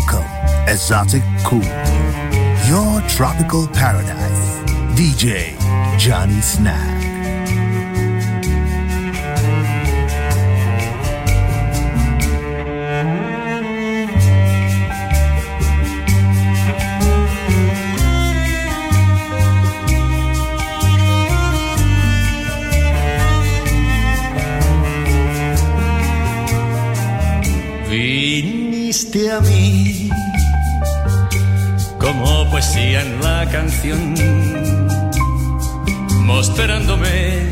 Welcome, Exotic Cool, your tropical paradise. DJ Johnny Snack. A mí como poesía en la canción, mostrándome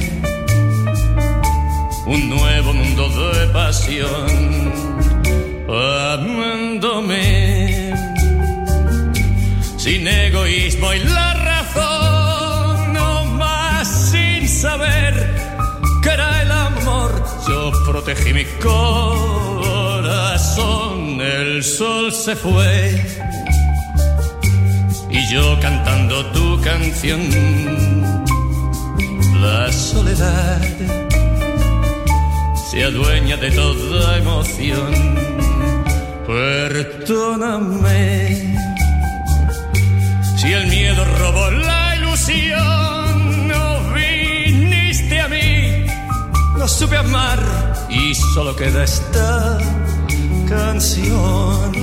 un nuevo mundo de pasión, amándome sin egoísmo y la razón, no más sin saber que era el amor. Yo protegí mi corazón, el sol se fue. Y yo cantando tu canción, la soledad se adueña de toda emoción. Perdóname si el miedo robó la ilusión, no viniste a mí, no supe amar y solo queda esta canción.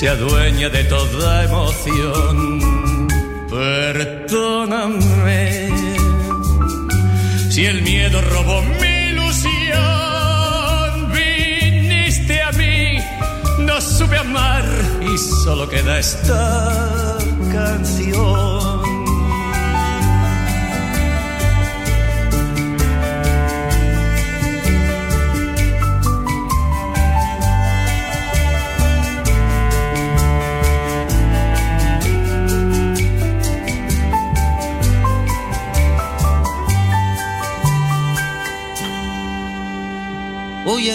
Se adueña de toda emoción. Perdóname si el miedo robó mi no supe amar y solo queda esta canción.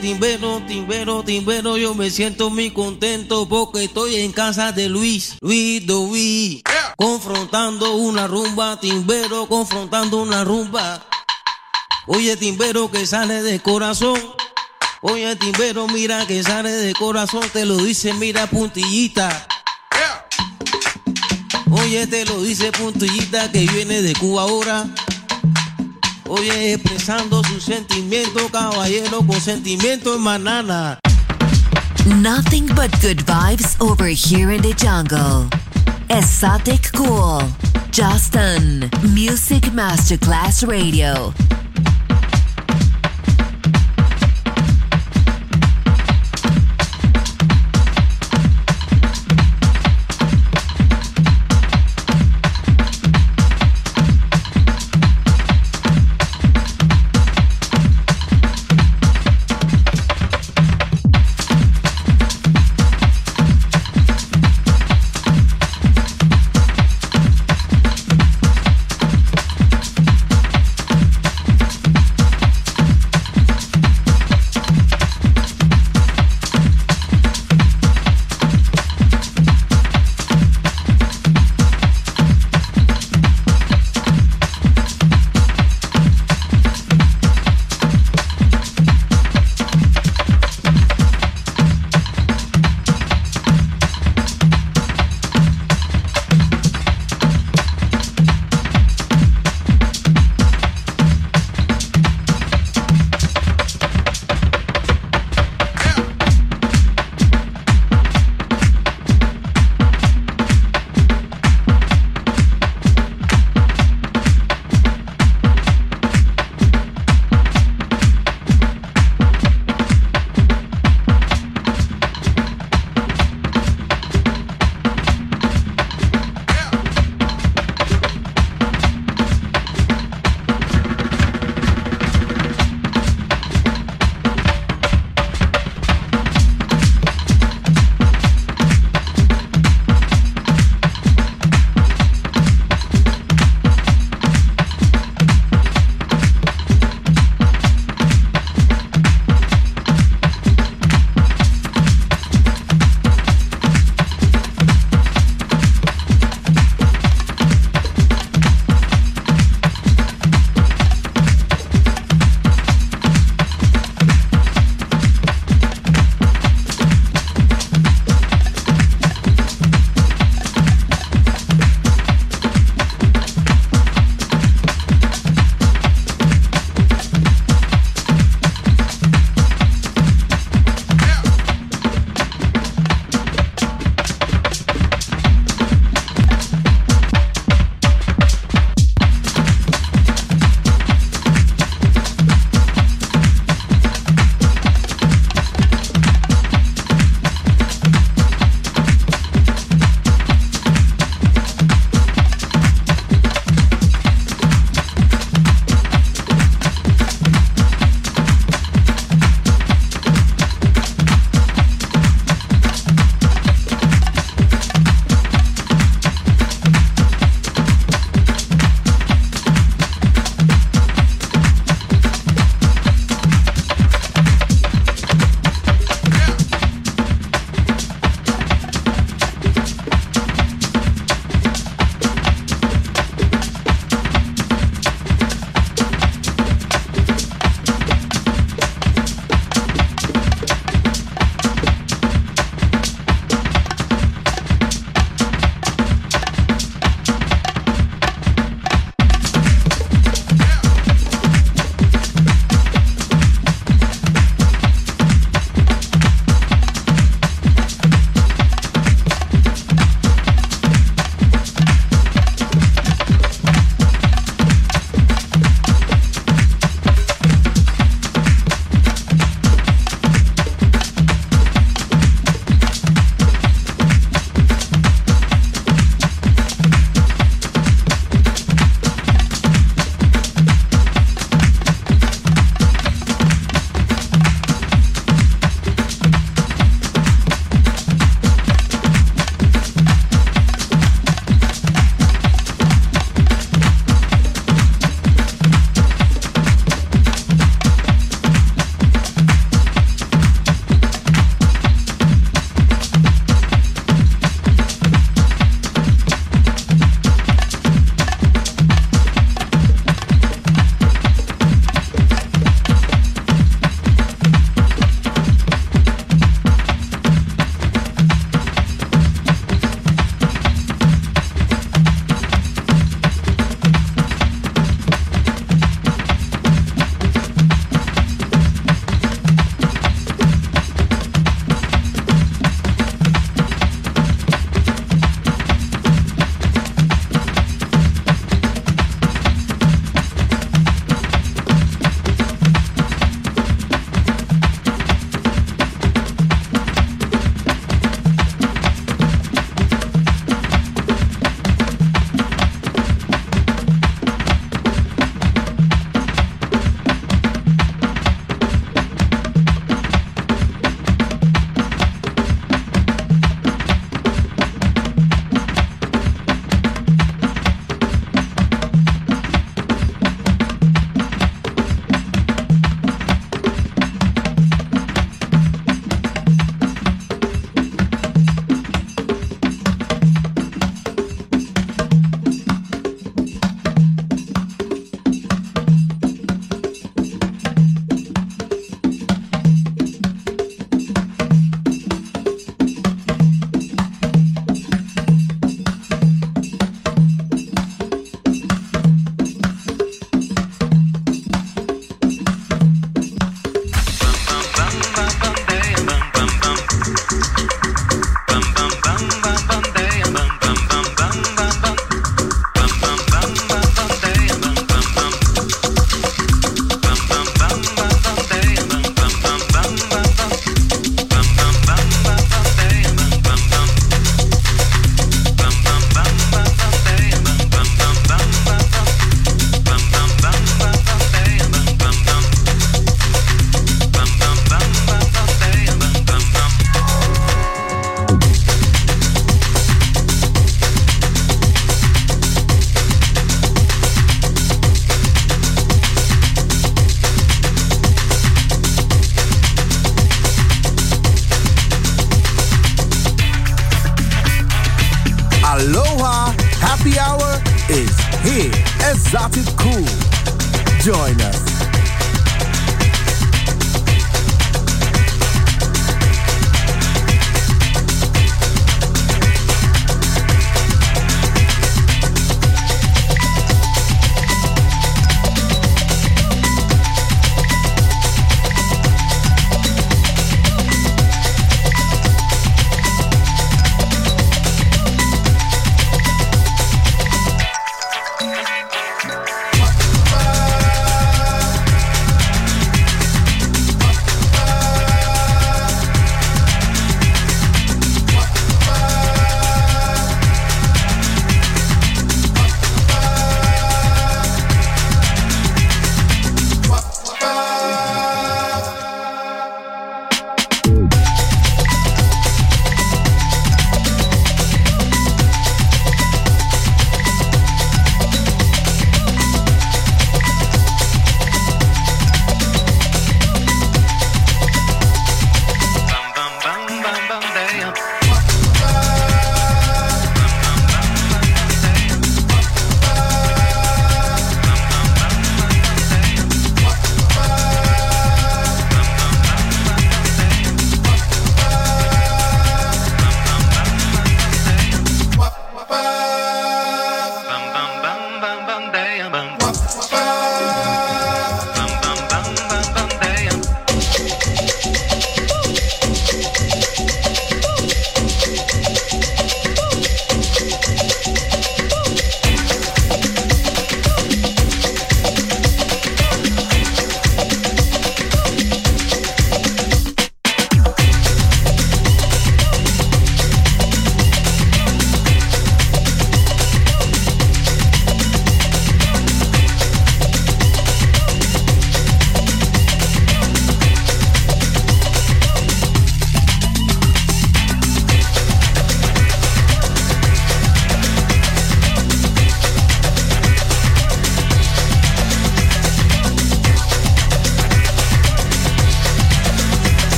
Timbero, timbero, timbero, yo me siento muy contento porque estoy en casa de Luis, Luis Dovi, confrontando una rumba, timbero, confrontando una rumba. Oye, timbero que sale de corazón. Oye, timbero, mira que sale de corazón, te lo dice, mira, puntillita. Oye, te lo dice puntillita que viene de Cuba ahora. Oye, expresando su sentimiento, caballero, con sentimiento en manana. Nothing but good vibes over here in the jungle. Exotic Cool. Justin. Music Masterclass Radio. Exotic Cool. Join us.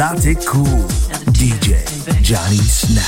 Exotic Cool. DJ Johnny Snack.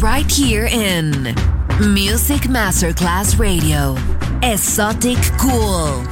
Right here in Music Masterclass Radio. Exotic Cool.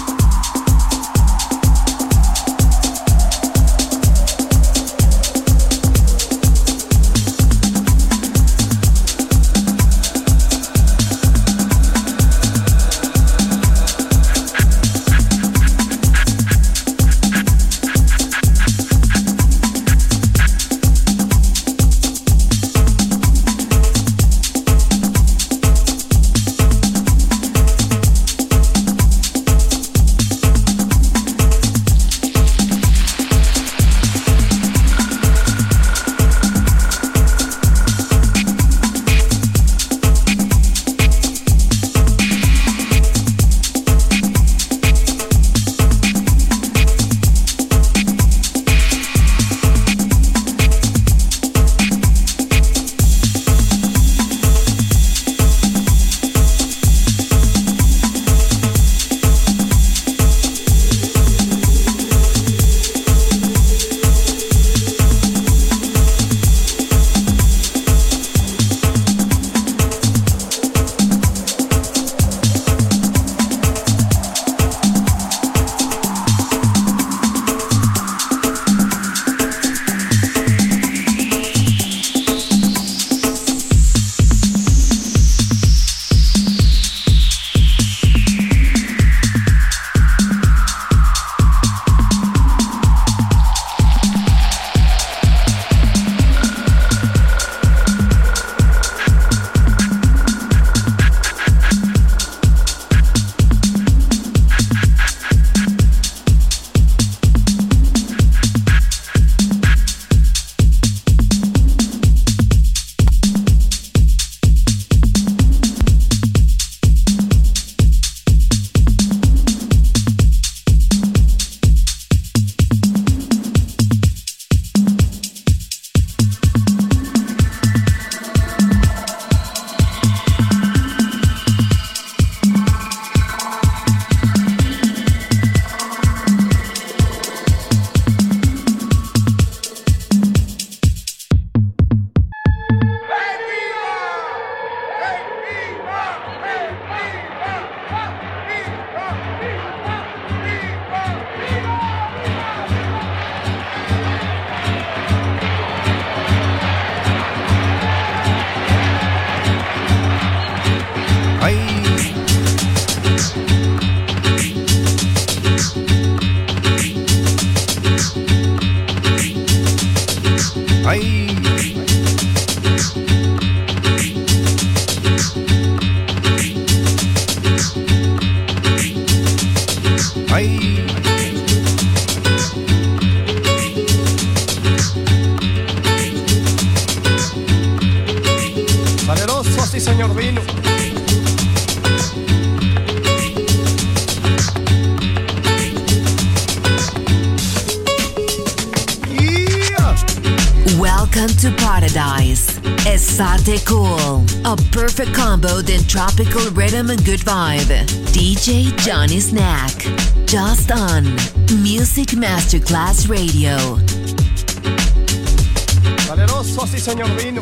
Good vibe. DJ Johnny Snack. Just on Music Masterclass Radio. Valeroso, sí, señor Vino.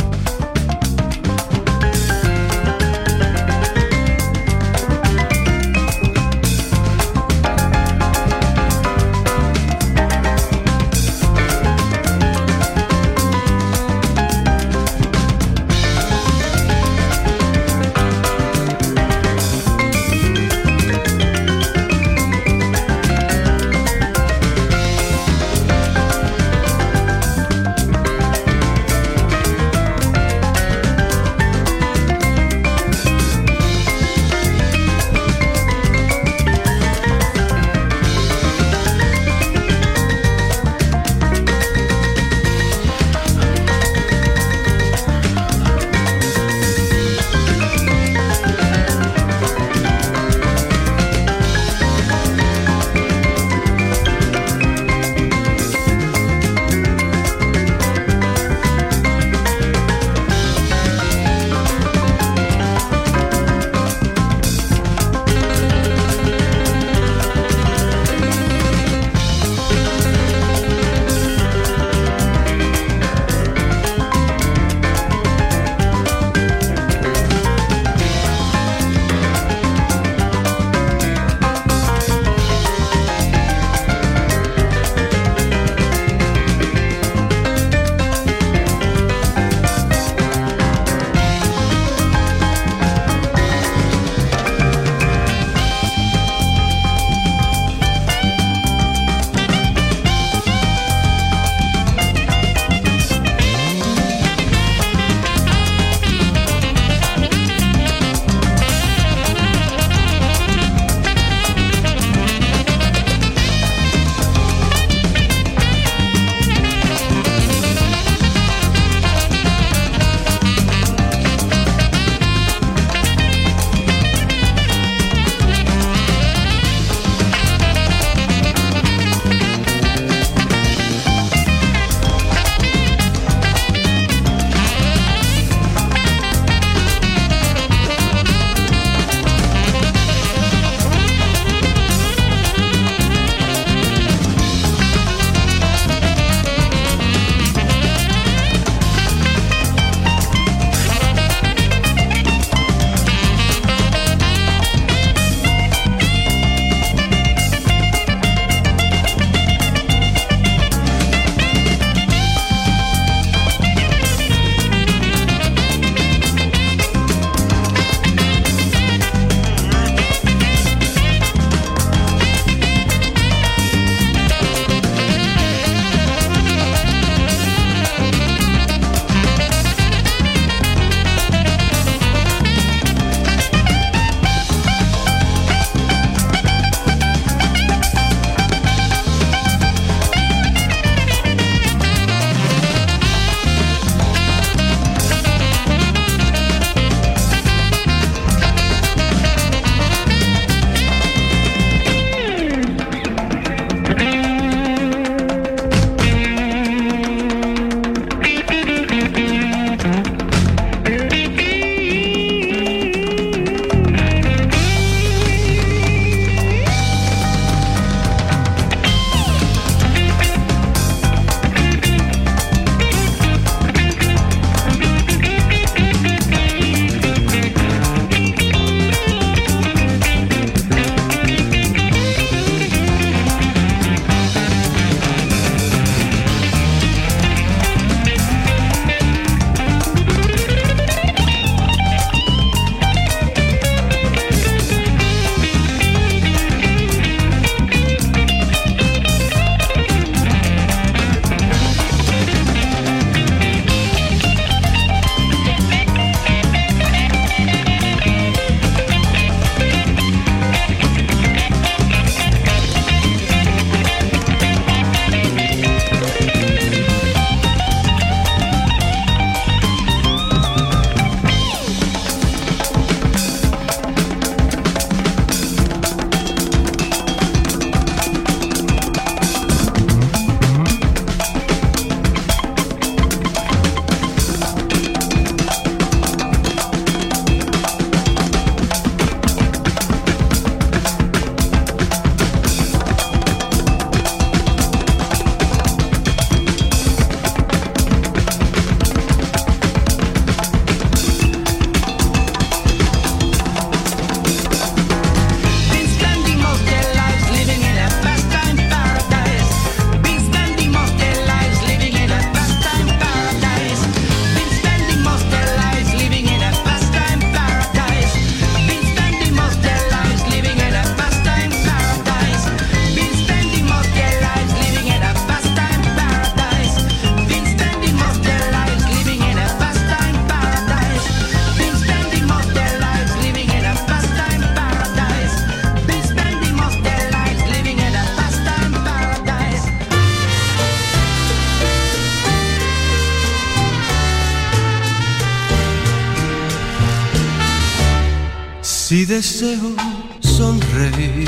Deseo sonreír,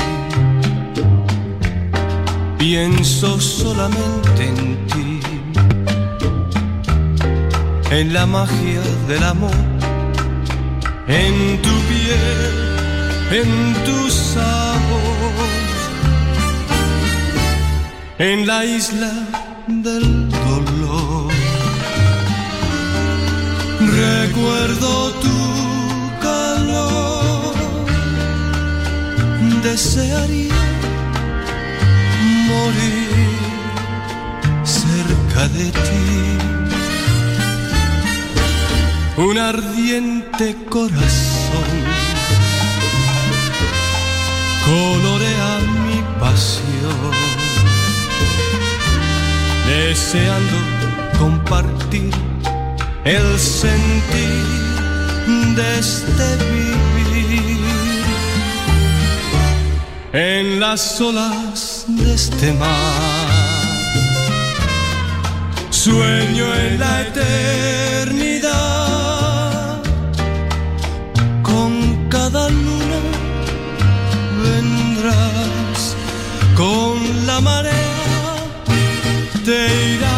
pienso solamente en ti, en la magia del amor, en tu piel, en tu sabor, en la isla del dolor. Recuerdo tu desearía morir cerca de ti. Un ardiente corazón colorea mi pasión, deseando compartir el sentir de este vivir en las olas de este mar. Sueño en la eternidad, con cada luna vendrás, con la marea te irás.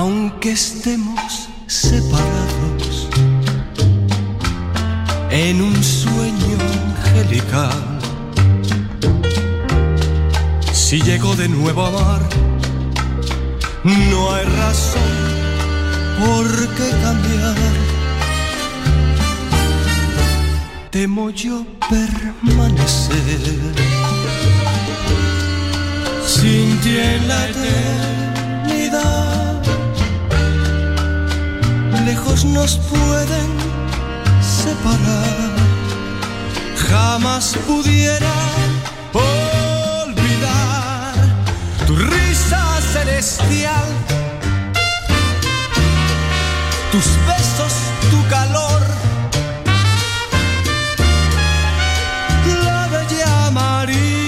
Aunque estemos separados en un sueño angelical, si llego de nuevo a amar, no hay razón por qué cambiar. Temo yo permanecer sin ti en la eternidad. Lejos nos pueden separar, jamás pudiera olvidar tu risa celestial, tus besos, tu calor. La bella María